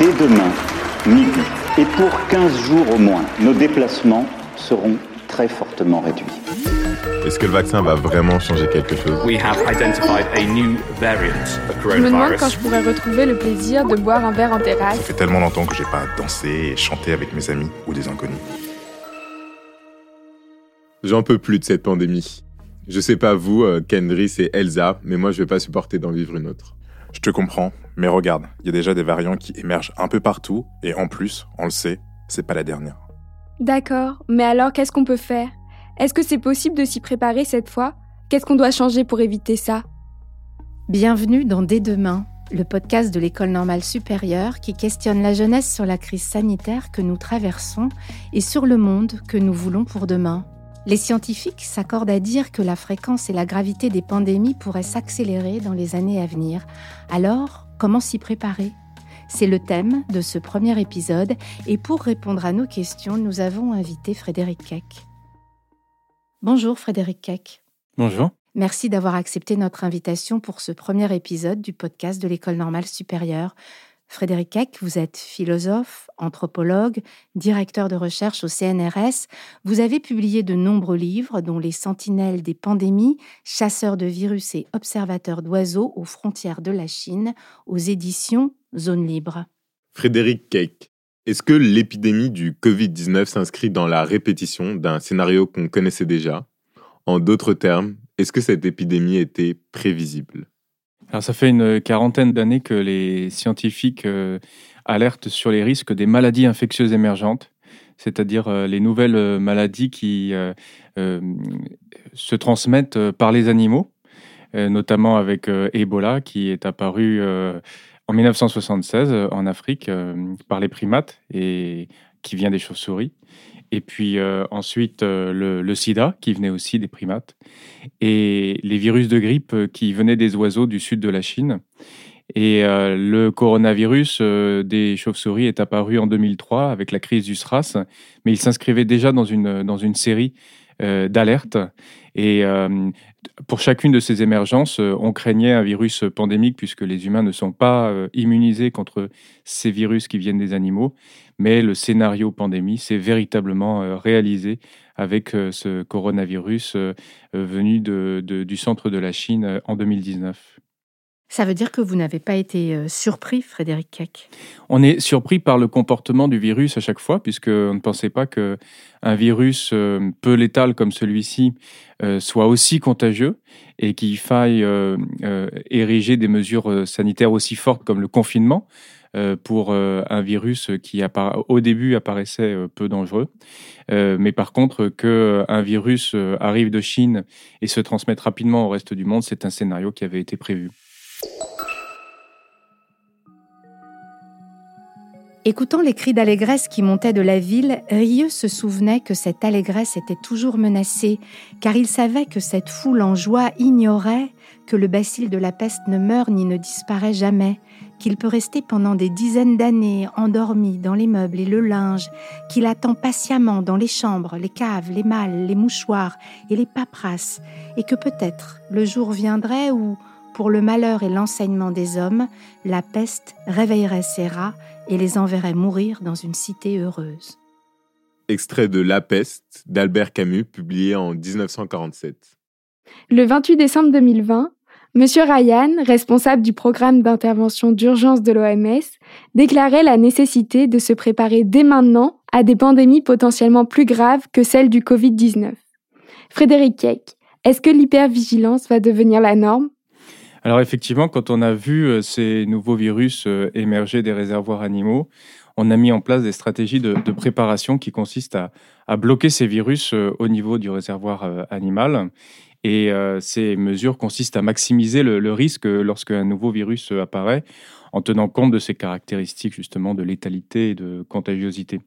dès demain, midi, et pour 15 jours au moins, nos déplacements seront très fortement réduits. Est-ce que le vaccin va vraiment changer quelque chose? We have identified a new variant of Je me demande quand je pourrais retrouver le plaisir de boire un verre en Ça terrasse. fait tellement longtemps que j'ai pas dansé et chanté avec mes amis ou des inconnus. J'en peux plus de cette pandémie. Je sais pas vous, euh, Kendris et Elsa, mais moi je vais pas supporter d'en vivre une autre. Je te comprends, mais regarde, il y a déjà des variants qui émergent un peu partout et en plus, on le sait, c'est pas la dernière. D'accord, mais alors qu'est-ce qu'on peut faire? Est-ce que c'est possible de s'y préparer cette fois? Qu'est-ce qu'on doit changer pour éviter ça? Bienvenue dans Dès demain, le podcast de l'École normale supérieure qui questionne la jeunesse sur la crise sanitaire que nous traversons et sur le monde que nous voulons pour demain. Les scientifiques s'accordent à dire que la fréquence et la gravité des pandémies pourraient s'accélérer dans les années à venir. Alors, comment s'y préparer C'est le thème de ce premier épisode et pour répondre à nos questions, nous avons invité Frédéric Keck. Bonjour Frédéric Keck. Bonjour. Merci d'avoir accepté notre invitation pour ce premier épisode du podcast de l'École normale supérieure. Frédéric Keck, vous êtes philosophe, anthropologue, directeur de recherche au CNRS. Vous avez publié de nombreux livres, dont Les Sentinelles des pandémies, Chasseurs de virus et observateurs d'oiseaux aux frontières de la Chine, aux éditions Zone Libre. Frédéric Keck, est-ce que l'épidémie du Covid-19 s'inscrit dans la répétition d'un scénario qu'on connaissait déjà? En d'autres termes, est-ce que cette épidémie était prévisible? Alors ça fait une quarantaine d'années que les scientifiques euh, alertent sur les risques des maladies infectieuses émergentes, c'est-à-dire euh, les nouvelles euh, maladies qui se transmettent par les animaux, notamment avec Ebola qui est apparu en 1976 euh, en Afrique par les primates et qui vient des chauves-souris. Et puis euh, ensuite euh, le, sida qui venait aussi des primates et les virus de grippe euh, qui venaient des oiseaux du sud de la Chine. Et le coronavirus des chauves-souris est apparu en 2003 avec la crise du SRAS, mais il s'inscrivait déjà dans une, dans une série d'alertes. Et pour chacune de ces émergences, on craignait un virus pandémique puisque les humains ne sont pas immunisés contre ces virus qui viennent des animaux. Mais le scénario pandémie s'est véritablement euh, réalisé avec euh, ce coronavirus euh, venu de- de- du centre de la Chine en 2019. Ça veut dire que vous n'avez pas été surpris, Frédéric Keck? On est surpris par le comportement du virus à chaque fois, puisqu'on ne pensait pas qu'un virus peu létal comme celui-ci soit aussi contagieux et qu'il faille ériger des mesures sanitaires aussi fortes comme le confinement pour euh, un virus qui au début apparaissait euh, peu dangereux. Euh, mais par contre, qu'un virus euh, arrive de Chine et se transmette rapidement au reste du monde, c'est un scénario qui avait été prévu. Écoutant les cris d'allégresse qui montaient de la ville, Rieux se souvenait que cette allégresse était toujours menacée, car il savait que cette foule en joie ignorait que le bacille de la peste ne meurt ni ne disparaît jamais, qu'il peut rester pendant des dizaines d'années endormi dans les meubles et le linge, qu'il attend patiemment dans les chambres, les caves, les malles, les mouchoirs et les paperasses, et que peut-être le jour viendrait où, pour le malheur et l'enseignement des hommes, la peste réveillerait ses rats et les enverrait mourir dans une cité heureuse. Extrait de La peste d'Albert Camus, publié en 1947. Le 28 décembre 2020, Monsieur Ryan, responsable du programme d'intervention d'urgence de l'OMS, déclarait la nécessité de se préparer dès maintenant à des pandémies potentiellement plus graves que celle du Covid-19. Frédéric Keck, est-ce que l'hypervigilance va devenir la norme? Alors effectivement, quand on a vu euh, ces nouveaux virus euh, émerger des réservoirs animaux, on a mis en place des stratégies de, préparation qui consistent à, bloquer ces virus euh, au niveau du réservoir animal. Et euh, ces mesures consistent à maximiser le, risque lorsqu'un nouveau virus apparaît en tenant compte de ses caractéristiques justement de létalité et de contagiosité.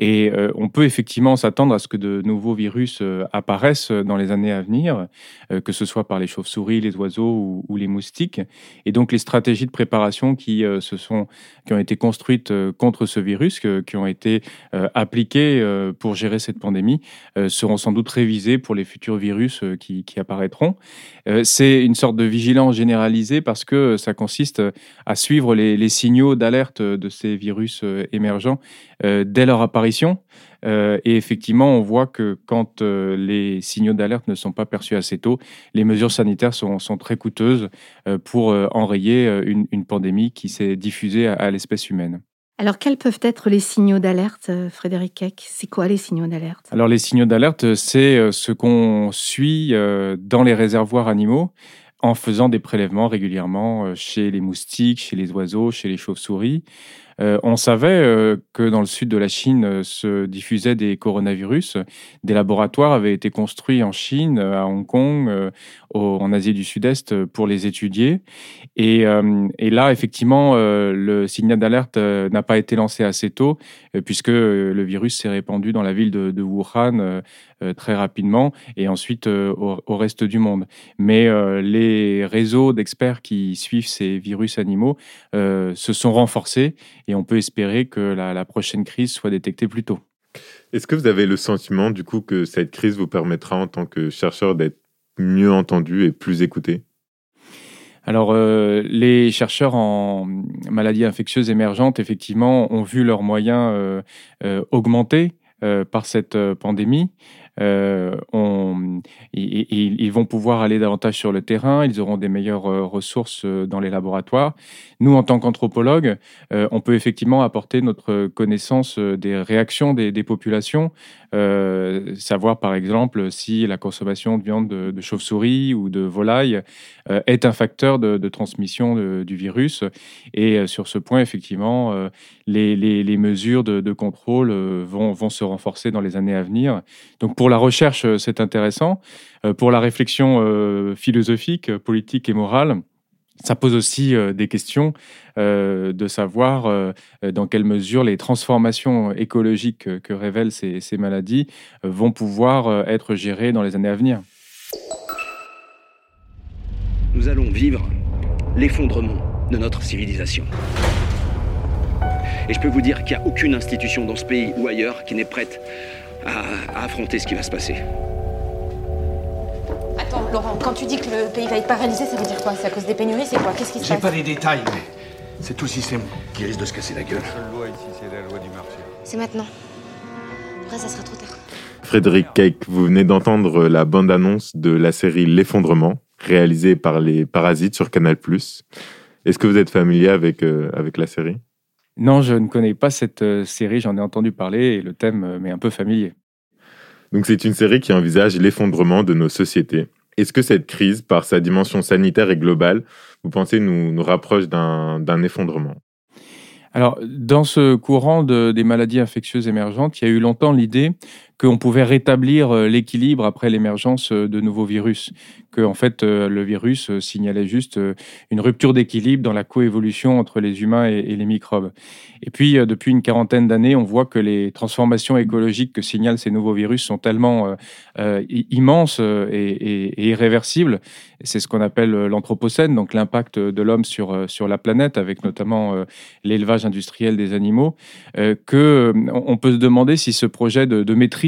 Et euh, on peut effectivement s'attendre à ce que de nouveaux virus euh, apparaissent dans les années à venir, euh, que ce soit par les chauves-souris, les oiseaux ou, les moustiques. Et donc les stratégies de préparation qui, euh, se sont, qui ont été construites euh, contre ce virus, qui ont été euh, appliquées euh, pour gérer cette pandémie, euh, seront sans doute révisées pour les futurs virus euh, qui, apparaîtront. c'est une sorte de vigilance généralisée parce que ça consiste à suivre les signaux d'alerte de ces virus émergents dès leur apparition. Euh, et effectivement, on voit que quand euh, les signaux d'alerte ne sont pas perçus assez tôt, les mesures sanitaires sont, très coûteuses euh, pour enrayer une, pandémie qui s'est diffusée à, l'espèce humaine. Alors, quels peuvent être les signaux d'alerte, Frédéric Keck? C'est quoi les signaux d'alerte? Alors, les signaux d'alerte, c'est ce qu'on suit dans les réservoirs animaux en faisant des prélèvements régulièrement chez les moustiques, chez les oiseaux, chez les chauves-souris. Euh, on savait euh, que dans le sud de la Chine euh, se diffusaient des coronavirus. Des laboratoires avaient été construits en Chine, à Hong Kong, en Asie du Sud-Est pour les étudier. Et, là, effectivement, le signal d'alerte n'a pas été lancé assez tôt, puisque le virus s'est répandu dans la ville de, Wuhan très rapidement et ensuite au, reste du monde. Mais les réseaux d'experts qui suivent ces virus animaux se sont renforcés et on peut espérer que la, prochaine crise soit détectée plus tôt. Est-ce que vous avez le sentiment du coup que cette crise vous permettra en tant que chercheur d'être mieux entendu et plus écouté? Alors, euh, les chercheurs en maladies infectieuses émergentes, effectivement, ont vu leurs moyens euh, euh, augmenter par cette pandémie. Euh, on, ils, vont pouvoir aller davantage sur le terrain, ils auront des meilleures euh, ressources euh, dans les laboratoires. Nous, en tant qu'anthropologues, on peut effectivement apporter notre connaissance des réactions des, populations, savoir par exemple si la consommation de viande de, chauve-souris ou de volaille est un facteur de, transmission du virus. Et sur ce point, effectivement, les, mesures de, contrôle vont, vont, se renforcer dans les années à venir. Donc pour la recherche, euh, c'est intéressant. Euh, pour la réflexion euh, philosophique, politique et morale, ça pose aussi des questions de savoir dans quelle mesure les transformations écologiques que révèlent ces maladies vont pouvoir être gérées dans les années à venir. Nous allons vivre l'effondrement de notre civilisation. Et je peux vous dire qu'il n'y a aucune institution dans ce pays ou ailleurs qui n'est prête à, affronter ce qui va se passer. Attends, Laurent, quand tu dis que le pays va être paralysé, ça veut dire quoi? C'est à cause des pénuries C'est quoi? Qu'est-ce qui se passe? J'ai pas les détails, mais c'est tout le système qui risque de se casser la gueule. La seule loi ici, c'est la loi du marché. C'est maintenant. Après, ça sera trop tard. Frédéric Cake, vous venez d'entendre la bande-annonce de la série L'effondrement, réalisée par les Parasites sur Canal+. Est-ce que vous êtes familier avec, euh, avec la série? Non, je ne connais pas cette euh, série, j'en ai entendu parler et le thème euh, m'est un peu familier. Donc c'est une série qui envisage l'effondrement de nos sociétés. Est-ce que cette crise, par sa dimension sanitaire et globale, vous pensez nous, nous rapproche d'un effondrement? Alors, dans ce courant des maladies infectieuses émergentes, il y a eu longtemps l'idée qu'on pouvait rétablir euh, l'équilibre après l'émergence de nouveaux virus, que fait euh, le virus euh, signalait juste euh, une rupture d'équilibre dans la coévolution entre les humains et, les microbes. Et puis depuis une quarantaine d'années, on voit que les transformations écologiques que signalent ces nouveaux virus sont tellement immenses et, irréversibles. C'est ce qu'on appelle l'anthropocène, donc l'impact de l'homme sur sur la planète, avec notamment l'élevage industriel des animaux, que on peut se demander si ce projet de maîtrise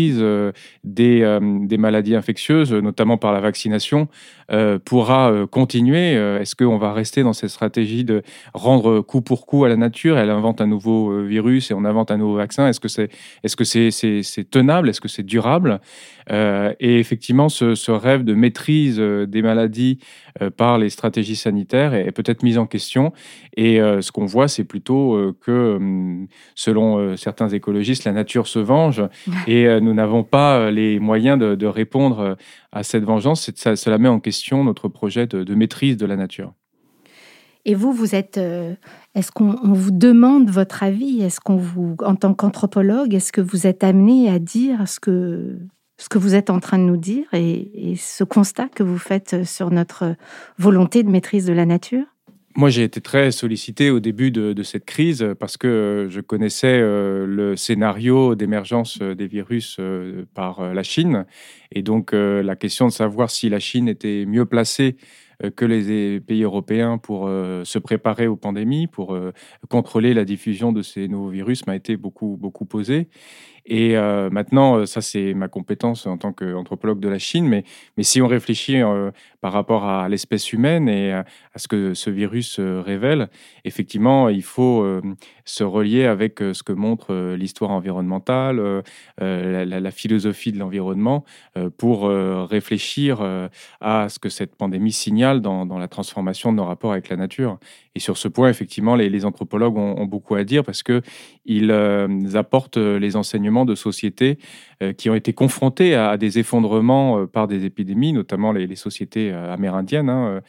des, des maladies infectieuses, notamment par la vaccination, euh, pourra euh, continuer euh, Est-ce qu'on va rester dans cette stratégie de rendre coup pour coup à la nature? Elle invente un nouveau virus et on invente un nouveau vaccin. Est-ce que c'est est -ce c'est c'est tenable? Est-ce que c'est durable? Et effectivement, ce, rêve de maîtrise des maladies par les stratégies sanitaires est, peut-être mis en question. Et ce qu'on voit, c'est plutôt que, hum, selon certains écologistes, la nature se venge. Et nous n'avons pas les moyens de, de répondre à cette vengeance, ça, cela met en question notre projet de, maîtrise de la nature. Et vous, vous êtes. Euh, est-ce qu'on vous demande votre avis? Est-ce qu'on vous, en tant qu'anthropologue, est-ce que vous êtes amené à dire ce que ce que vous êtes en train de nous dire et, et ce constat que vous faites sur notre volonté de maîtrise de la nature? Moi, j'ai été très sollicité au début de, cette crise parce que euh, je connaissais euh, le scénario d'émergence euh, des virus par la Chine. Et donc, la question de savoir si la Chine était mieux placée que les pays européens pour se préparer aux pandémies, pour contrôler la diffusion de ces nouveaux virus m'a été beaucoup, beaucoup posée. Et euh, maintenant, euh, ça c'est ma compétence en tant qu'anthropologue de la Chine, mais, si on réfléchit euh, par rapport à l'espèce humaine et à, ce que ce virus révèle, effectivement, il faut se relier avec ce que montre l'histoire environnementale, la, philosophie de l'environnement, pour réfléchir à ce que cette pandémie signale dans, la transformation de nos rapports avec la nature. Et sur ce point, effectivement, les, anthropologues ont, ont, beaucoup à dire parce qu'ils apportent les enseignements de sociétés euh, qui ont été confrontées à, des effondrements euh, par des épidémies, notamment les, sociétés euh, amérindiennes. Hein,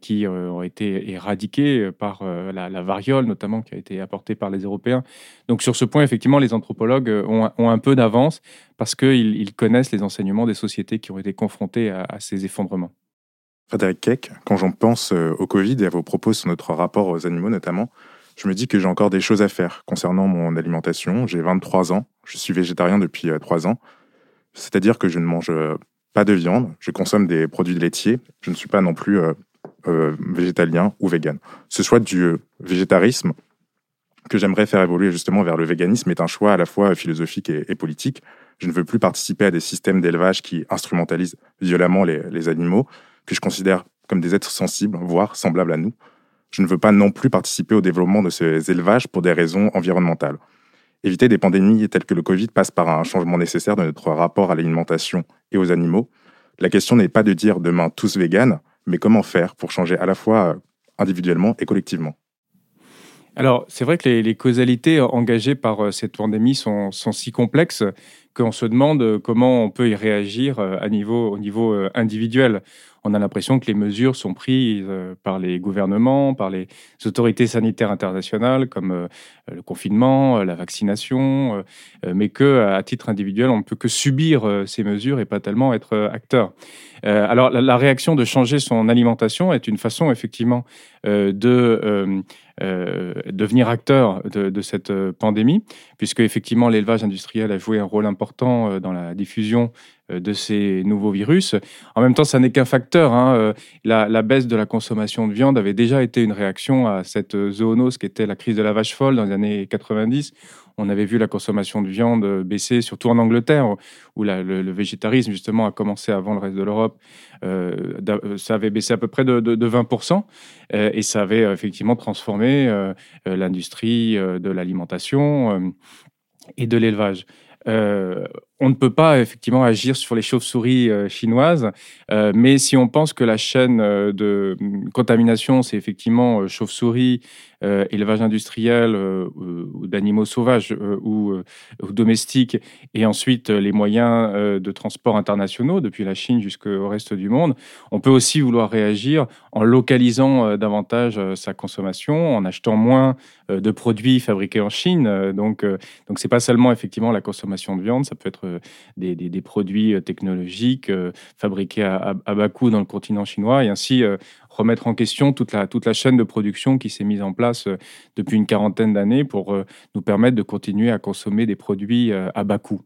qui ont été éradiquées par la, variole, notamment, qui a été apportée par les Européens. Donc sur ce point, effectivement, les anthropologues ont, un peu d'avance parce qu'ils ils connaissent les enseignements des sociétés qui ont été confrontées à, à ces effondrements. Frédéric Keck, quand j'en pense au Covid et à vos propos sur notre rapport aux animaux notamment, je me dis que j'ai encore des choses à faire concernant mon alimentation. J'ai 23 ans, je suis végétarien depuis 3 euh, ans. C'est-à-dire que je ne mange euh, pas de viande, je consomme des produits laitiers, je ne suis pas non plus euh, végétalien ou vegan. Ce choix du végétarisme que j'aimerais faire évoluer justement vers le véganisme est un choix à la fois philosophique et, politique. Je ne veux plus participer à des systèmes d'élevage qui instrumentalisent violemment les animaux, que je considère comme des êtres sensibles, voire semblables à nous je ne veux pas non plus participer au développement de ces élevages pour des raisons environnementales. Éviter des pandémies telles que le Covid passe par un changement nécessaire de notre rapport à l'alimentation et aux animaux. La question n'est pas de dire demain tous véganes, mais comment faire pour changer à la fois individuellement et collectivement. Alors, c'est vrai que les, causalités engagées par euh, cette pandémie sont, si complexes qu'on se demande comment on peut y réagir euh, au niveau euh, individuel on a l'impression que les mesures sont prises euh, par les gouvernements, par les autorités sanitaires internationales, comme euh, le confinement, euh, la vaccination, mais que à titre individuel, on ne peut que subir ces mesures et pas tellement être acteur. alors, la, réaction de changer son alimentation est une façon, effectivement, de devenir acteur de, cette pandémie, puisque effectivement l'élevage industriel a joué un rôle important dans la diffusion euh, de ces nouveaux virus. En même temps, ça n'est qu'un facteur. Hein. Euh, la, baisse de la consommation de viande avait déjà été une réaction à cette zoonose qui était la crise de la vache folle dans les années 90. On avait vu la consommation de viande baisser, surtout en Angleterre, où le, végétarisme, justement, a commencé avant le reste de l'Europe. Euh, ça avait baissé à peu près de, 20%, et ça avait effectivement transformé l'industrie de l'alimentation et de l'élevage. Euh, on ne peut pas effectivement agir sur les chauves-souris euh, chinoises, euh, mais si on pense que la chaîne de contamination, c'est effectivement chauve-souris, élevage industriel ou d'animaux sauvages ou, domestiques, et ensuite les moyens de transport internationaux, depuis la Chine jusqu'au reste du monde, on peut aussi vouloir réagir en localisant davantage sa consommation, en achetant moins de produits fabriqués en Chine. donc, donc c'est pas seulement effectivement la consommation de viande, ça peut être euh, des, produits euh, technologiques euh, fabriqués à, bas coût dans le continent chinois et ainsi remettre en question toute la, toute la chaîne de production qui s'est mise en place depuis une quarantaine d'années pour nous permettre de continuer à consommer des produits à bas coût.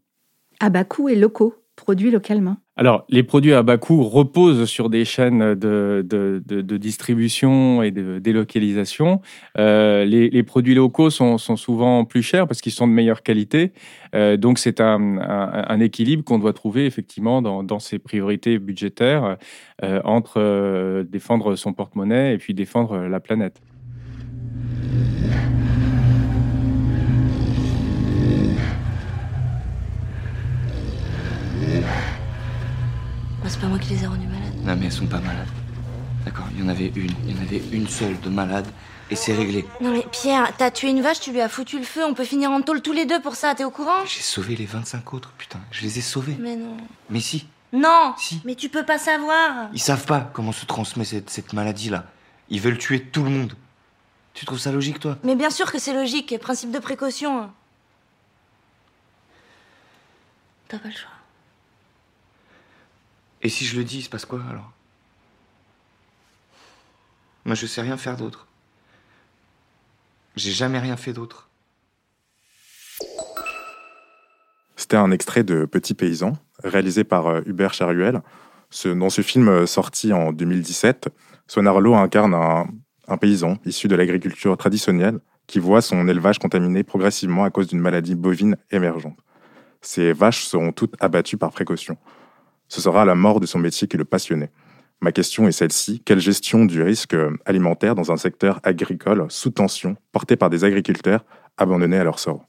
À bas coût et locaux produits localement Alors, les produits à bas coût reposent sur des chaînes de, de, distribution et de délocalisation. Euh, les, produits locaux sont, sont, souvent plus chers parce qu'ils sont de meilleure qualité. Euh, donc, c'est un, un, équilibre qu'on doit trouver effectivement dans, dans ses priorités budgétaires euh, entre défendre son porte-monnaie et puis défendre la planète. C'est pas moi qui les ai rendues malades. Non, mais elles sont pas malades. D'accord, il y en avait une. Il y en avait une seule de malade. Et c'est réglé. Non mais Pierre, t'as tué une vache, tu lui as foutu le feu, on peut finir en tôle tous les deux pour ça, t'es au courant? J'ai sauvé les 25 autres, putain. Je les ai sauvés. Mais non. Mais si. Non Si. Mais tu peux pas savoir. Ils savent pas comment se transmet cette, cette maladie-là. Ils veulent tuer tout le monde. Tu trouves ça logique, toi? Mais bien sûr que c'est logique, principe de précaution. T'as pas le choix. Et si je le dis, il se passe quoi alors? Moi, je sais rien faire d'autre. J'ai jamais rien fait d'autre. C'était un extrait de Petit paysan, réalisé par euh, Hubert Charuel. dans ce film euh, sorti en 2017, Sonarlo incarne un, paysan issu de l'agriculture traditionnelle qui voit son élevage contaminé progressivement à cause d'une maladie bovine émergente. Ces vaches seront toutes abattues par précaution. Ce sera la mort de son métier qui le passionnait. Ma question est celle-ci. Quelle gestion du risque alimentaire dans un secteur agricole sous tension, porté par des agriculteurs abandonnés à leur sort?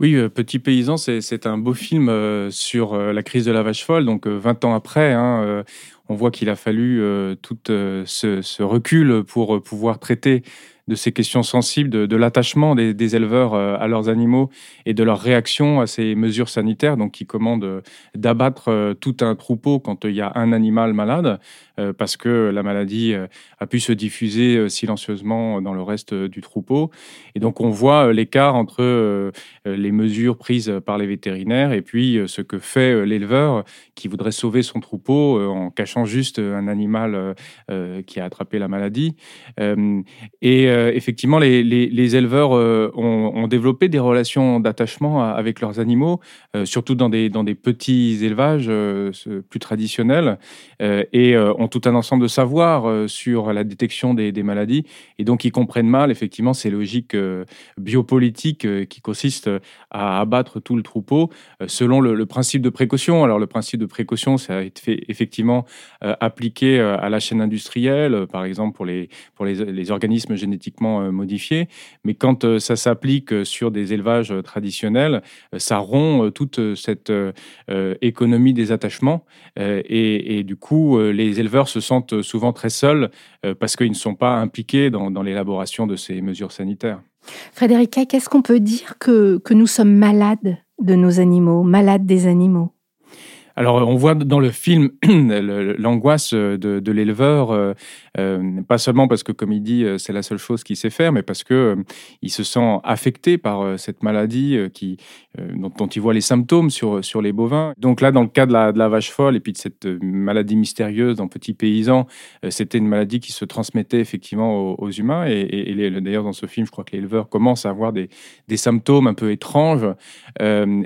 Oui, euh, Petit Paysan, c'est un beau film euh, sur euh, la crise de la vache folle. Donc, 20 ans après, hein, on voit qu'il a fallu tout ce, ce, recul pour pouvoir traiter de ces questions sensibles, de, l'attachement des, éleveurs euh, à leurs animaux et de leur réaction à ces mesures sanitaires, donc qui commandent euh, d'abattre euh, tout un troupeau quand il y a un animal malade, parce que la maladie a pu se diffuser silencieusement dans le reste du troupeau. Et donc on voit l'écart entre les mesures prises par les vétérinaires et puis ce que fait l'éleveur qui voudrait sauver son troupeau en cachant juste un animal qui a attrapé la maladie. Et euh, effectivement, les, éleveurs euh, ont, développé des relations d'attachement avec leurs animaux, euh, surtout dans des, petits élevages plus traditionnels, et ont tout un ensemble de savoir sur la détection des, maladies. Et donc, ils comprennent mal, effectivement, ces logiques biopolitiques qui consistent à abattre tout le troupeau selon le, principe de précaution. Alors, le principe de précaution, ça a été effectivement appliqué à la chaîne industrielle, par exemple pour les organismes génétiques euh, modifié, Mais quand euh, ça s'applique euh, sur des élevages traditionnels, ça rompt toute cette économie des attachements. Et, du coup, les éleveurs se sentent souvent très seuls parce qu'ils ne sont pas impliqués dans, l'élaboration de ces mesures sanitaires. Frédéric, qu'est-ce qu'on peut dire que nous sommes malades de nos animaux, malades des animaux? Alors, on voit dans le film l'angoisse de, l'éleveur, euh, euh, pas seulement parce que, comme il dit, euh, c'est la seule chose qu'il sait faire, mais parce que il se sent affecté par cette maladie qui, dont, il voit les symptômes sur, sur les bovins. Donc là, dans le cas de la, vache folle et puis de cette maladie mystérieuse dans Petit Paysan, c'était une maladie qui se transmettait effectivement aux, humains. Et, d'ailleurs, dans ce film, je crois que l'éleveur commence à avoir des, symptômes un peu étranges.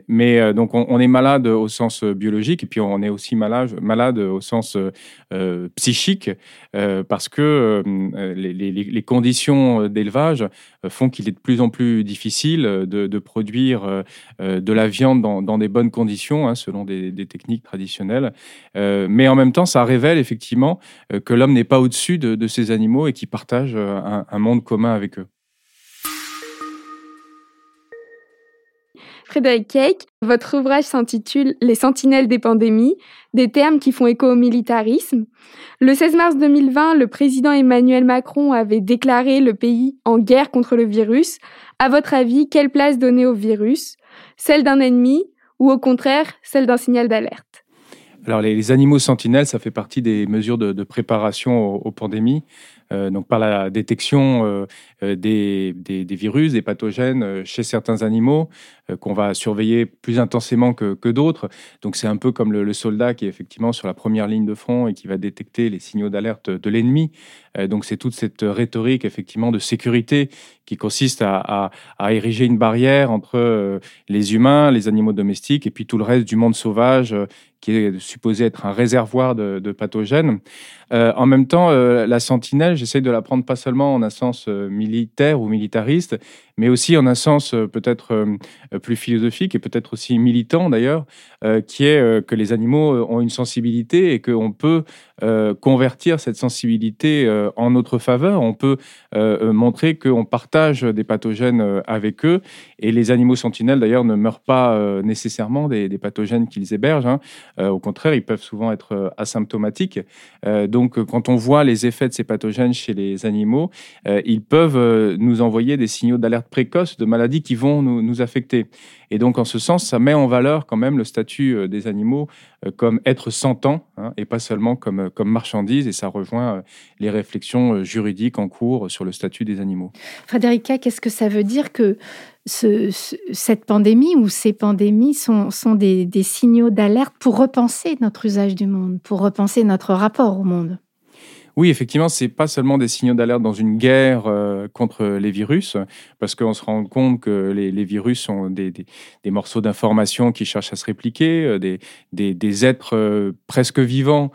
mais donc, on est malade au sens biologique et puis on est aussi malade, malade au sens euh, psychique, euh, parce que euh, les, conditions d'élevage font qu'il est de plus en plus difficile de, produire de la viande dans, des bonnes conditions, hein, selon des, techniques traditionnelles. mais en même temps, ça révèle effectivement que l'homme n'est pas au-dessus de, ces animaux et qu'il partage un monde commun avec eux. Frédéric Cake, votre ouvrage s'intitule Les sentinelles des pandémies, des termes qui font écho au militarisme. Le 16 mars 2020, le président Emmanuel Macron avait déclaré le pays en guerre contre le virus. À votre avis, quelle place donner au virus? Celle d'un ennemi ou au contraire celle d'un signal d'alerte? Alors les, animaux sentinelles, ça fait partie des mesures de, préparation aux pandémies. Euh, donc par la détection euh, euh, des, virus, des pathogènes chez certains animaux qu'on va surveiller plus intensément que, d'autres. Donc c'est un peu comme le, soldat qui est effectivement sur la première ligne de front et qui va détecter les signaux d'alerte de l'ennemi. donc c'est toute cette rhétorique effectivement de sécurité qui consiste à, ériger une barrière entre les humains, les animaux domestiques et puis tout le reste du monde sauvage qui est supposé être un réservoir de, pathogènes. en même temps, la sentinelle, j'essaie de la prendre pas seulement en un sens euh, militaire ou militariste, mais aussi en un sens euh, peut-être euh, plus philosophique et peut-être aussi militant d'ailleurs, qui est que les animaux ont une sensibilité et qu'on peut convertir cette sensibilité en notre faveur. On peut montrer qu'on partage des pathogènes avec eux. Et les animaux sentinelles d'ailleurs ne meurent pas nécessairement des, pathogènes qu'ils hébergent. Hein. au contraire, ils peuvent souvent être asymptomatiques. donc quand on voit les effets de ces pathogènes, chez les animaux, euh, ils peuvent euh, nous envoyer des signaux d'alerte précoce de maladies qui vont nous, affecter. Et donc, en ce sens, ça met en valeur quand même le statut euh, des animaux comme être sentant hein, et pas seulement comme, comme marchandise. Et ça rejoint les réflexions juridiques en cours sur le statut des animaux. Frédérica, qu'est-ce que ça veut dire que ce, cette pandémie ou ces pandémies sont, sont des signaux d'alerte pour repenser notre usage du monde, pour repenser notre rapport au monde? Oui, effectivement, c'est pas seulement des signaux d'alerte dans une guerre euh, contre les virus, parce qu'on se rend compte que les, virus sont des, morceaux d'information qui cherchent à se répliquer, euh, des, êtres euh, presque vivants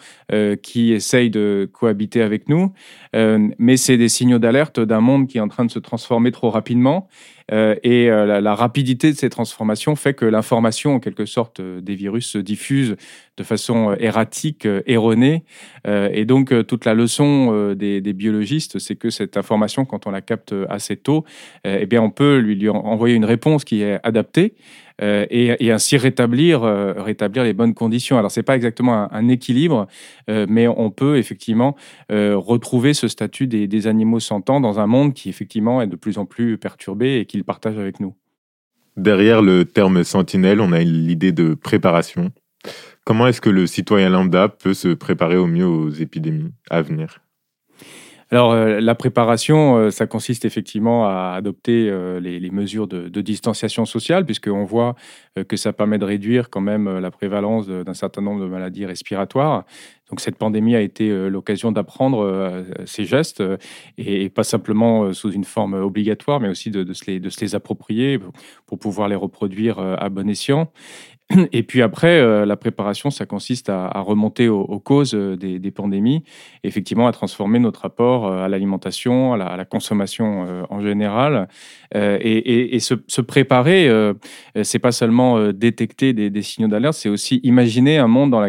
qui essayent de cohabiter avec nous, mais c'est des signaux d'alerte d'un monde qui est en train de se transformer trop rapidement et la, rapidité de ces transformations fait que l'information, en quelque sorte, des virus se diffuse de façon erratique, erronée. et donc, toute la leçon des, biologistes, c'est que cette information, quand on la capte assez tôt, eh bien, on peut lui envoyer une réponse qui est adaptée. Euh, et, ainsi rétablir, euh, rétablir les bonnes conditions. Alors, ce n'est pas exactement un, équilibre, euh, mais on peut effectivement retrouver ce statut des, animaux sentants dans un monde qui, effectivement, est de plus en plus perturbé et qu'il partage avec nous. Derrière le terme sentinelle, on a l'idée de préparation. Comment est-ce que le citoyen lambda peut se préparer au mieux aux épidémies à venir? Alors, euh, la préparation, euh, ça consiste effectivement à adopter euh, les, mesures de, distanciation sociale, puisqu'on voit que ça permet de réduire quand même la prévalence d'un certain nombre de maladies respiratoires. Donc, cette pandémie a été l'occasion d'apprendre ces gestes, et, pas simplement sous une forme obligatoire, mais aussi de, se, les, de se, les, approprier pour pouvoir les reproduire à bon escient. Et puis après, euh, la préparation, ça consiste à, remonter aux, causes euh, des, pandémies, effectivement à transformer notre rapport euh, à l'alimentation, à, la consommation en général. et, se, préparer, c'est pas seulement détecter des, signaux d'alerte, c'est aussi imaginer un monde dans,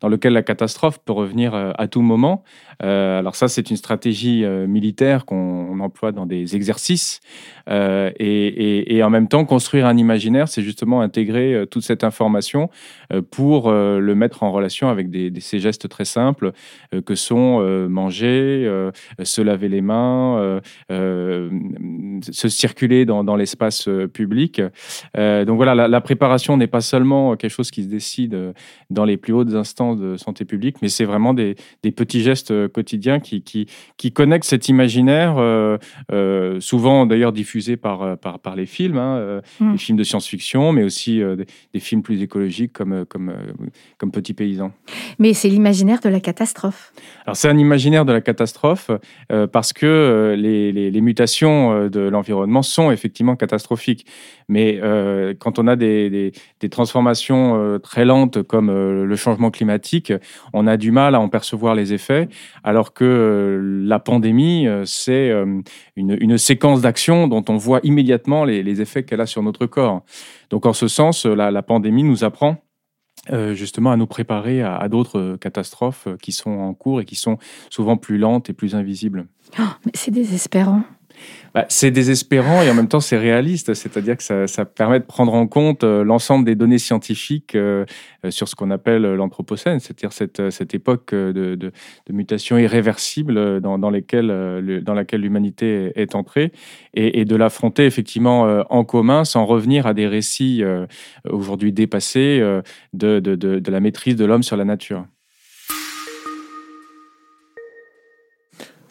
dans lequel la catastrophe peut revenir à tout moment. Euh, alors ça, c'est une stratégie euh, militaire qu'on emploie dans des exercices. Euh, et, en même temps, construire un imaginaire, c'est justement intégrer toute cette information pour le mettre en relation avec des, ces gestes très simples que sont manger, se laver les mains, se circuler dans, l'espace public. donc voilà, la, préparation n'est pas seulement quelque chose qui se décide dans les plus hautes instances de santé publique, mais c'est vraiment des petits gestes quotidien qui, qui, qui connecte cet imaginaire, euh, euh, souvent d'ailleurs diffusé par, euh, par, par, les films, hein, mm. les films de science-fiction, mais aussi des, films plus écologiques comme, comme, comme Petit Paysan. Mais c'est l'imaginaire de la catastrophe. Alors c'est un imaginaire de la catastrophe parce que les, les, les, mutations de l'environnement sont effectivement catastrophiques. Mais quand on a des, des, des transformations très lentes comme le changement climatique, on a du mal à en percevoir les effets alors que euh, la pandémie, euh, c'est euh, une, séquence d'actions dont on voit immédiatement les, effets qu'elle a sur notre corps. Donc en ce sens, la, pandémie nous apprend justement à nous préparer à, d'autres catastrophes qui sont en cours et qui sont souvent plus lentes et plus invisibles. Oh, mais c'est désespérant. Bah, c'est désespérant et en même temps c'est réaliste, c'est-à-dire que ça, permet de prendre en compte euh, l'ensemble des données scientifiques euh, euh, sur ce qu'on appelle l'anthropocène, c'est-à-dire cette, époque de, de, mutation irréversible dans, laquelle l'humanité est entrée et, de l'affronter effectivement en commun sans revenir à des récits aujourd'hui dépassés de, de la maîtrise de l'homme sur la nature.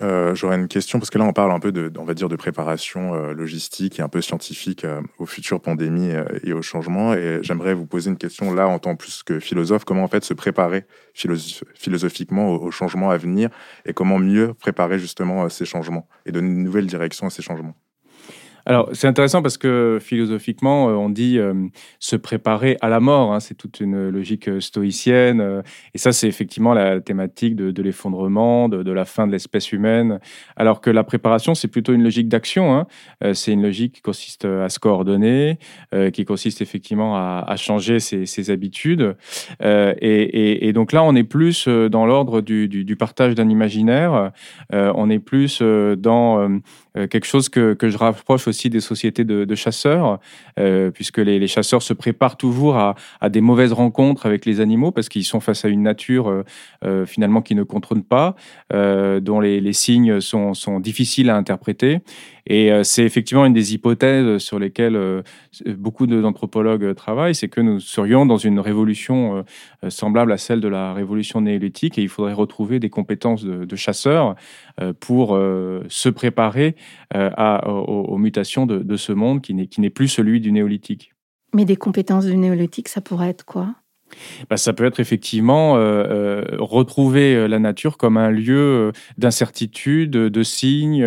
Euh, j'aurais une question parce que là on parle un peu de, on va dire, de préparation euh, logistique et un peu scientifique euh, aux futures pandémies et aux changements. Et j'aimerais vous poser une question là en tant plus que philosophe, comment en fait se préparer philosophiquement aux, aux, changements à venir? Et comment mieux préparer justement ces changements et donner une nouvelle direction à ces changements? Alors, c'est intéressant parce que philosophiquement, euh, on dit euh, se préparer à la mort. Hein, c'est toute une logique euh, stoïcienne. et ça, c'est effectivement la thématique de, l'effondrement, de, la fin de l'espèce humaine. Alors que la préparation, c'est plutôt une logique d'action. Hein. c'est une logique qui consiste à se coordonner, qui consiste effectivement à, changer ses, habitudes. Et, donc là, on est plus dans l'ordre du, du, partage d'un imaginaire. on est plus dans euh, quelque chose que, que, je rapproche aussi des sociétés de, de chasseurs, euh, puisque les, les, chasseurs se préparent toujours à, à, des mauvaises rencontres avec les animaux, parce qu'ils sont face à une nature euh, euh finalement qui ne contrôle pas, euh, dont les, les, signes sont, sont, difficiles à interpréter. Et c'est effectivement une des hypothèses sur lesquelles beaucoup d'anthropologues travaillent, c'est que nous serions dans une révolution semblable à celle de la révolution néolithique, et il faudrait retrouver des compétences de, de chasseurs pour se préparer à, aux, mutations de, ce monde qui n'est plus celui du néolithique. Mais des compétences du néolithique, ça pourrait être quoi? Bah, ça peut être effectivement euh, euh, retrouver la nature comme un lieu d'incertitude, de signes,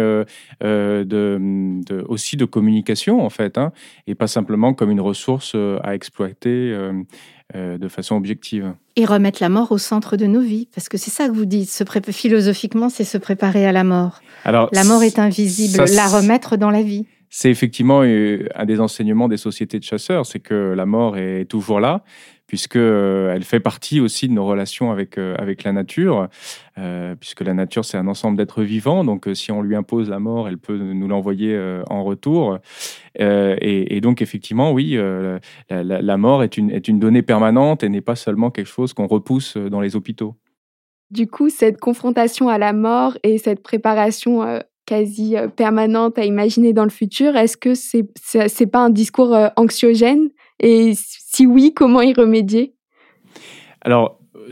de, aussi de communication en fait, hein, et pas simplement comme une ressource à exploiter de façon objective. Et remettre la mort au centre de nos vies, parce que c'est ça que vous dites, se philosophiquement, c'est se préparer à la mort. Alors, la mort est invisible, la remettre dans la vie. C'est effectivement un des enseignements des sociétés de chasseurs, c'est que la mort est toujours là, puisque euh, elle fait partie aussi de nos relations avec euh, avec la nature, euh, puisque la nature c'est un ensemble d'êtres vivants. Donc si on lui impose la mort, elle peut nous l'envoyer en retour. Et, donc effectivement, oui, la, mort est une est une donnée permanente et n'est pas seulement quelque chose qu'on repousse dans les hôpitaux. Du coup, cette confrontation à la mort et cette préparation quasi permanente à imaginer dans le futur, est-ce que c'est c'est pas un discours anxiogène? Et si oui, comment y remédier?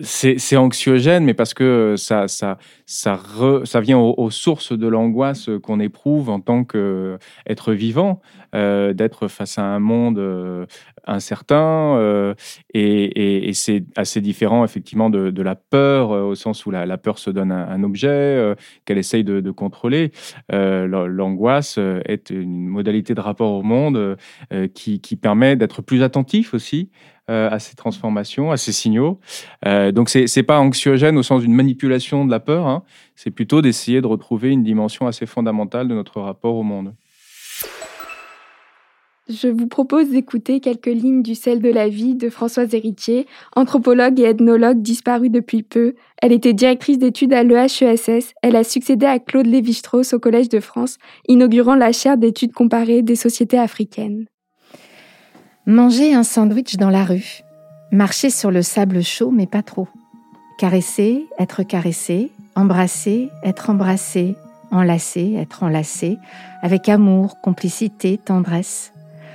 C'est anxiogène, mais parce que ça, ça, vient aux, sources de l'angoisse qu'on éprouve en tant qu'être vivant, euh, d'être face à un monde euh, incertain. Euh, et, c'est assez différent, effectivement, de, la peur, au sens où la, peur se donne un, objet qu'elle essaye de, contrôler. L'angoisse est une modalité de rapport au monde qui permet d'être plus attentif aussi euh, à ces transformations, à ces signaux. Euh, donc, ce n'est pas anxiogène au sens d'une manipulation de la peur, hein. c'est plutôt d'essayer de retrouver une dimension assez fondamentale de notre rapport au monde. Je vous propose d'écouter quelques lignes du sel de la vie de Françoise Héritier, anthropologue et ethnologue disparue depuis peu. Elle était directrice d'études à l'EHESS. Elle a succédé à Claude Lévi-Strauss au Collège de France, inaugurant la chaire d'études comparées des sociétés africaines. Manger un sandwich dans la rue. Marcher sur le sable chaud, mais pas trop. Caresser, être caressé. Embrasser, être embrassé. Enlacer, être enlacé. Avec amour, complicité, tendresse.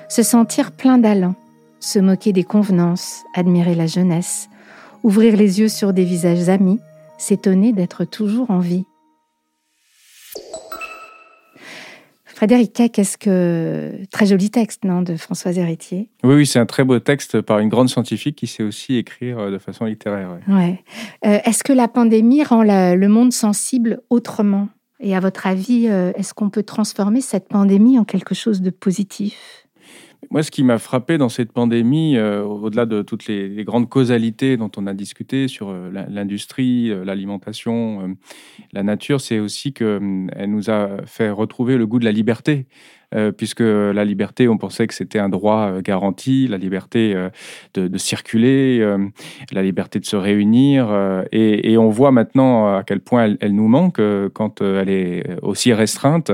Se sentir plein d'allant. Se moquer des convenances. Admirer la jeunesse. Ouvrir les yeux sur des visages amis. S'étonner d'être toujours en vie. Frédéric qu'est-ce que. Très joli texte, non, de Françoise Héritier Oui, oui c'est un très beau texte par une grande scientifique qui sait aussi écrire euh, de façon littéraire. Ouais. Euh, est-ce que la pandémie rend le monde sensible autrement? Et à votre avis, euh, est-ce qu'on peut transformer cette pandémie en quelque chose de positif? Moi, ce qui m'a frappé dans cette pandémie, euh, au-delà de toutes les, grandes causalités dont on a discuté sur euh, l'industrie, euh, l'alimentation, la nature, c'est aussi qu'elle nous a fait retrouver le goût de la liberté. Euh, puisque la liberté, on pensait que c'était un droit euh, garanti, la liberté euh, de, circuler, la liberté de se réunir, et, on voit maintenant à quel point elle, nous manque quand elle est aussi restreinte.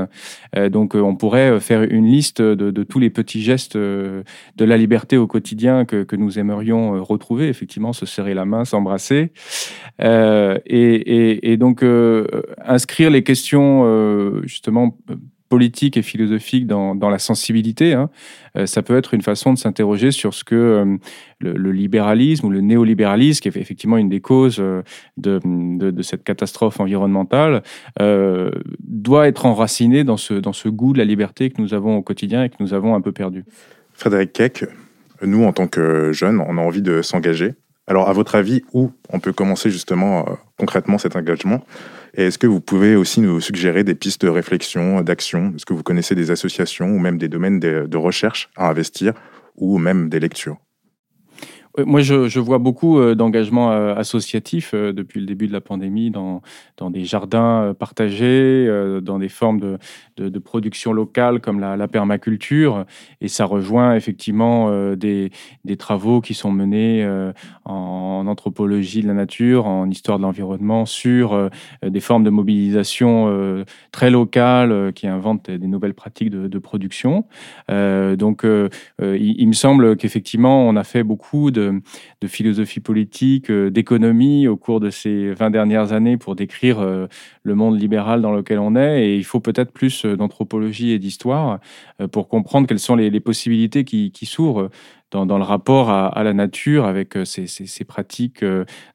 donc on pourrait faire une liste de, tous les petits gestes de la liberté au quotidien que, nous aimerions retrouver, effectivement, se serrer la main, s'embrasser. Et, et, donc inscrire les questions justement politique et philosophique dans, dans la sensibilité, hein, euh, ça peut être une façon de s'interroger sur ce que euh, le, libéralisme ou le néolibéralisme, qui est effectivement une des causes euh, de, de, cette catastrophe environnementale, doit être enraciné dans ce, dans ce goût de la liberté que nous avons au quotidien et que nous avons un peu perdu. Frédéric Keck, nous, en tant que jeunes, on a envie de s'engager. Alors, à votre avis, où on peut commencer justement concrètement cet engagement? Est-ce que vous pouvez aussi nous suggérer des pistes de réflexion, d'action? Est-ce que vous connaissez des associations ou même des domaines de, recherche à investir ou même des lectures? Moi, je, vois beaucoup euh, d'engagements euh, associatifs euh, depuis le début de la pandémie dans, des jardins partagés, dans des formes de, production locale comme la, permaculture. Et ça rejoint effectivement des, travaux qui sont menés en, anthropologie de la nature, en histoire de l'environnement, sur des formes de mobilisation très locales qui inventent des nouvelles pratiques de, production. donc, il, me semble qu'effectivement, on a fait beaucoup de de, philosophie politique, euh, d'économie au cours de ces 20 dernières années pour décrire euh, le monde libéral dans lequel on est. Et il faut peut-être plus euh, d'anthropologie et d'histoire pour comprendre quelles sont les, possibilités qui, s'ouvrent dans, le rapport à, la nature avec ces, pratiques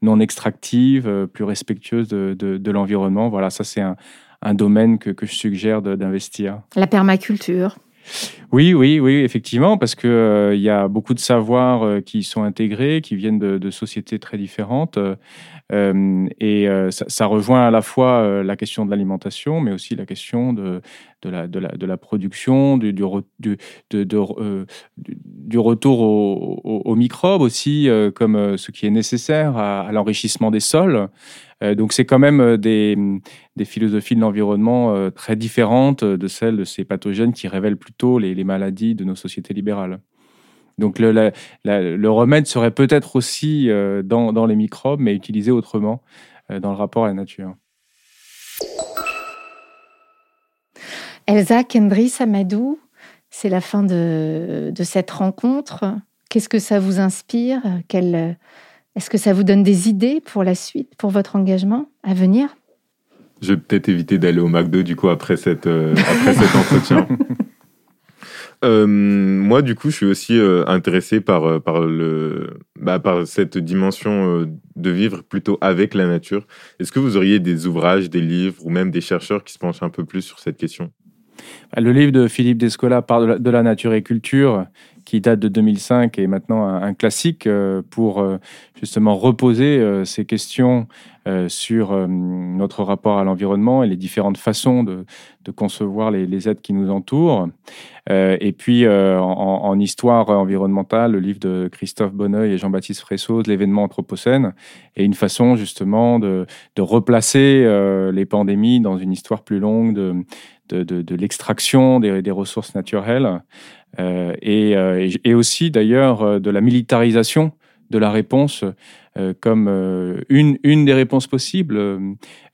non extractives, plus respectueuses de, l'environnement. Voilà, ça c'est un, domaine que, que je suggère d'investir. La permaculture. Oui, oui, oui, effectivement, parce que euh, il y a beaucoup de savoirs euh, qui sont intégrés, qui viennent de, de sociétés très différentes, euh, et ça, ça, rejoint à la fois la question de l'alimentation, mais aussi la question de, la, production, du, retour aux, microbes aussi, comme ce qui est nécessaire à, l'enrichissement des sols. donc c'est quand même des, philosophies de l'environnement très différentes de celles de ces pathogènes qui révèlent plutôt les maladies de nos sociétés libérales. Donc le, le remède serait peut-être aussi euh, dans, dans, les microbes, mais utilisé autrement euh, dans le rapport à la nature. Elsa Kendris Amadou, c'est la fin de, de, cette rencontre. Qu'est-ce que ça vous inspire? Est-ce que ça vous donne des idées pour la suite, pour votre engagement à venir? Je vais peut-être éviter d'aller au McDo du coup après, cette, euh, après cet entretien. Euh, moi, du coup, je suis aussi euh, intéressé par, euh, par, le, bah, par cette dimension de vivre plutôt avec la nature. Est-ce que vous auriez des ouvrages, des livres ou même des chercheurs qui se penchent un peu plus sur cette question? Bah, Le livre de Philippe Descola parle de la, nature et culture, qui date de 2005 et maintenant un, classique pour justement reposer ces questions sur notre rapport à l'environnement et les différentes façons de, concevoir les, les, aides qui nous entourent. Euh, et puis, euh, en, histoire environnementale, le livre de Christophe Bonneuil et Jean-Baptiste Fressos, L'événement anthropocène, est une façon justement de, replacer euh, les pandémies dans une histoire plus longue de, l'extraction des, ressources naturelles et, et, aussi d'ailleurs de la militarisation de la réponse euh, comme euh, une, des réponses possibles.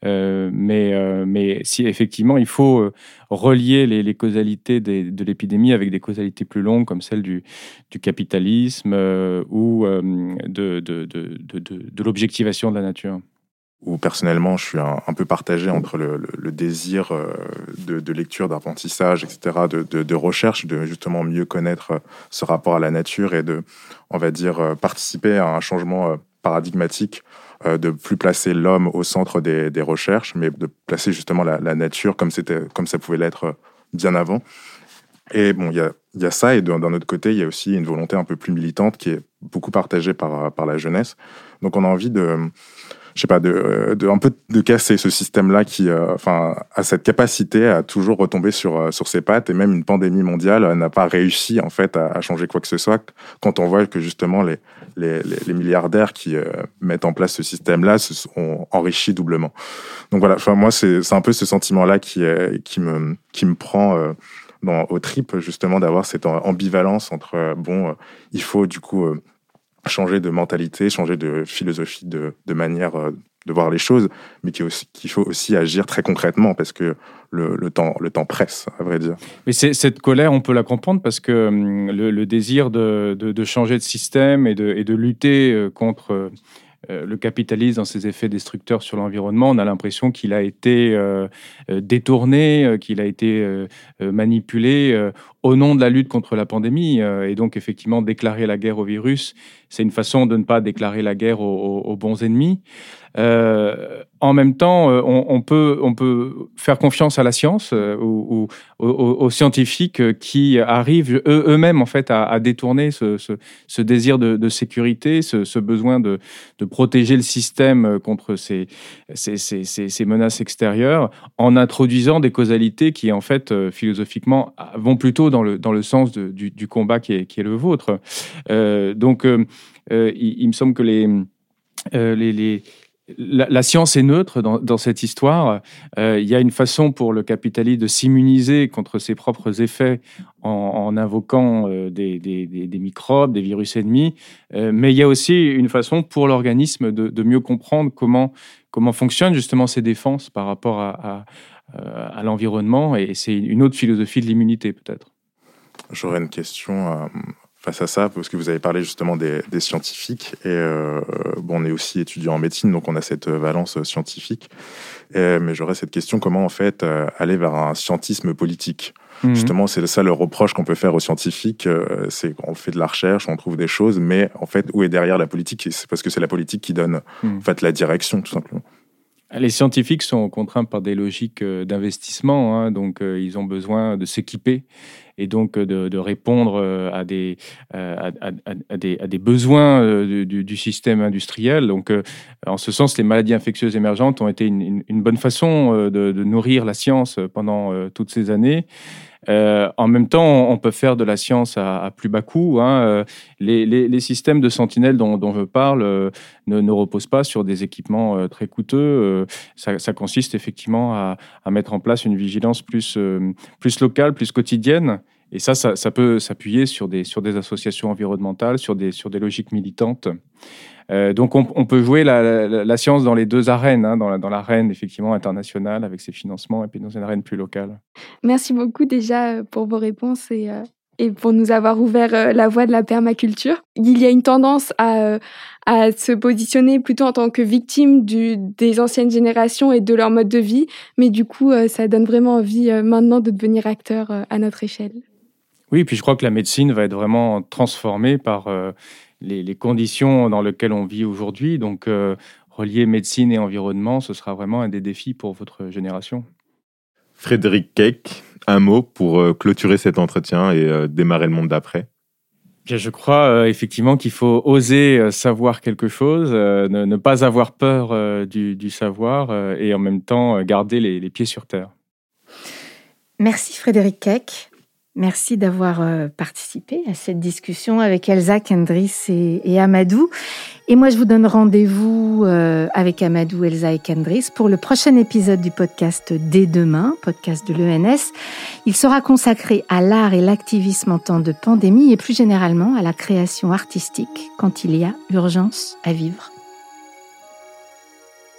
Euh, mais, si effectivement il faut relier les, causalités de l'épidémie avec des causalités plus longues comme celle du, capitalisme ou de l'objectivation de la nature où personnellement je suis un, peu partagé entre le, désir de, de lecture, d'apprentissage, etc., de, recherche, de justement mieux connaître ce rapport à la nature et de, on va dire, participer à un changement paradigmatique euh, de plus placer l'homme au centre des, recherches, mais de placer justement la, nature comme, comme ça pouvait l'être euh, bien avant. Et bon, il y a, ça, et d'un autre côté, il y a aussi une volonté un peu plus militante qui est beaucoup partagée par, par la jeunesse. Donc on a envie de, je sais pas, de, de, un peu de casser ce système-là qui, euh, enfin, a cette capacité à toujours retomber sur euh, sur ses pattes et même une pandémie mondiale n'a pas réussi en fait à, changer quoi que ce soit quand on voit que justement les les, les milliardaires qui euh, mettent en place ce système-là se sont enrichis doublement. Donc voilà, enfin moi c'est c'est un peu ce sentiment-là qui est, qui me qui me prend dans, au trip justement d'avoir cette ambivalence entre bon, il faut du coup changer de mentalité, changer de philosophie, de, manière euh, de voir les choses, mais qu'il faut aussi agir très concrètement parce que le, temps, le temps presse, à vrai dire. Mais cette colère, on peut la comprendre parce que hum, le, désir de, de, changer de système et de, et de lutter euh, contre euh, le capitalisme dans ses effets destructeurs sur l'environnement, on a l'impression qu'il a été détourné, qu'il a été manipulé au nom de la lutte contre la pandémie. et donc, effectivement, déclarer la guerre au virus, c'est une façon de ne pas déclarer la guerre aux bons ennemis. Euh, en même temps, euh, on, peut, on peut faire confiance à la science euh, ou, aux, scientifiques qui arrivent eux-mêmes en fait à, détourner ce, désir de, sécurité, ce, besoin de, de, protéger le système contre ces, ces, ces, ces, menaces extérieures, en introduisant des causalités qui en fait philosophiquement vont plutôt dans le, dans le sens du, du, combat qui est, qui est le vôtre. donc, il, il, me semble que les la, science est neutre dans, cette histoire. Euh, il y a une façon pour le capitaliste de s'immuniser contre ses propres effets en, invoquant euh, des, microbes, des virus ennemis, euh, mais il y a aussi une façon pour l'organisme de, mieux comprendre comment, fonctionnent justement ses défenses par rapport à, à l'environnement, et c'est une autre philosophie de l'immunité peut-être. J'aurais une question face à ça, parce que vous avez parlé justement des, scientifiques, et euh, bon, on est aussi étudiant en médecine, donc on a cette valence scientifique. mais j'aurais cette question, comment en fait euh, aller vers un scientisme politique? Mhm. Justement, c'est ça le reproche qu'on peut faire aux scientifiques, euh, c'est qu'on fait de la recherche, on trouve des choses, mais en fait, où est derrière la politique? C'est parce que c'est la politique qui donne mhm. en fait la direction, tout simplement. Les scientifiques sont contraints par des logiques d'investissement, hein, donc ils ont besoin de s'équiper et donc de, répondre à des, à, des, besoins du, système industriel. Donc, en ce sens, les maladies infectieuses émergentes ont été une bonne façon de, nourrir la science pendant toutes ces années. Euh, en même temps, on peut faire de la science à, plus bas coût. Hein. Euh, les, systèmes de sentinelles dont, je parle euh, ne, reposent pas sur des équipements très coûteux. Ça, consiste effectivement à, mettre en place une vigilance plus locale, plus quotidienne. Et ça, ça, peut s'appuyer sur des, sur des associations environnementales, sur des, sur des logiques militantes. Euh, donc on, peut jouer la, science dans les deux arènes, hein, dans l'arène effectivement internationale avec ses financements et puis dans une arène plus locale. Merci beaucoup déjà euh, pour vos réponses et, euh, et pour nous avoir ouvert la voie de la permaculture. Il y a une tendance à, à se positionner plutôt en tant que victime des anciennes générations et de leur mode de vie, mais du coup ça donne vraiment envie maintenant de devenir acteur à notre échelle. Oui, puis je crois que la médecine va être vraiment transformée par les, conditions dans lesquelles on vit aujourd'hui. Donc, euh, relier médecine et environnement, ce sera vraiment un des défis pour votre génération. Frédéric Keck, un mot pour euh, clôturer cet entretien et euh, démarrer le monde d'après. Je crois effectivement qu'il faut oser savoir quelque chose, ne, pas avoir peur du, savoir et en même temps garder les, les pieds sur terre. Merci Frédéric Keck. Merci d'avoir euh, participé à cette discussion avec Elsa, Kendris et, Amadou. Et moi, je vous donne rendez-vous euh, avec Amadou, Elsa et Kendris pour le prochain épisode du podcast Dès demain, podcast de l'ENS. Il sera consacré à l'art et l'activisme en temps de pandémie et plus généralement à la création artistique quand il y a urgence à vivre.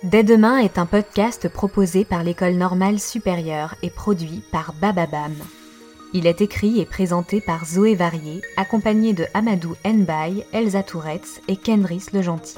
Dès demain est un podcast proposé par l'École normale supérieure et produit par Bababam. Il est écrit et présenté par Zoé Varier, accompagné de Amadou Nbaye, Elsa Touretz et Kendris Le Gentil.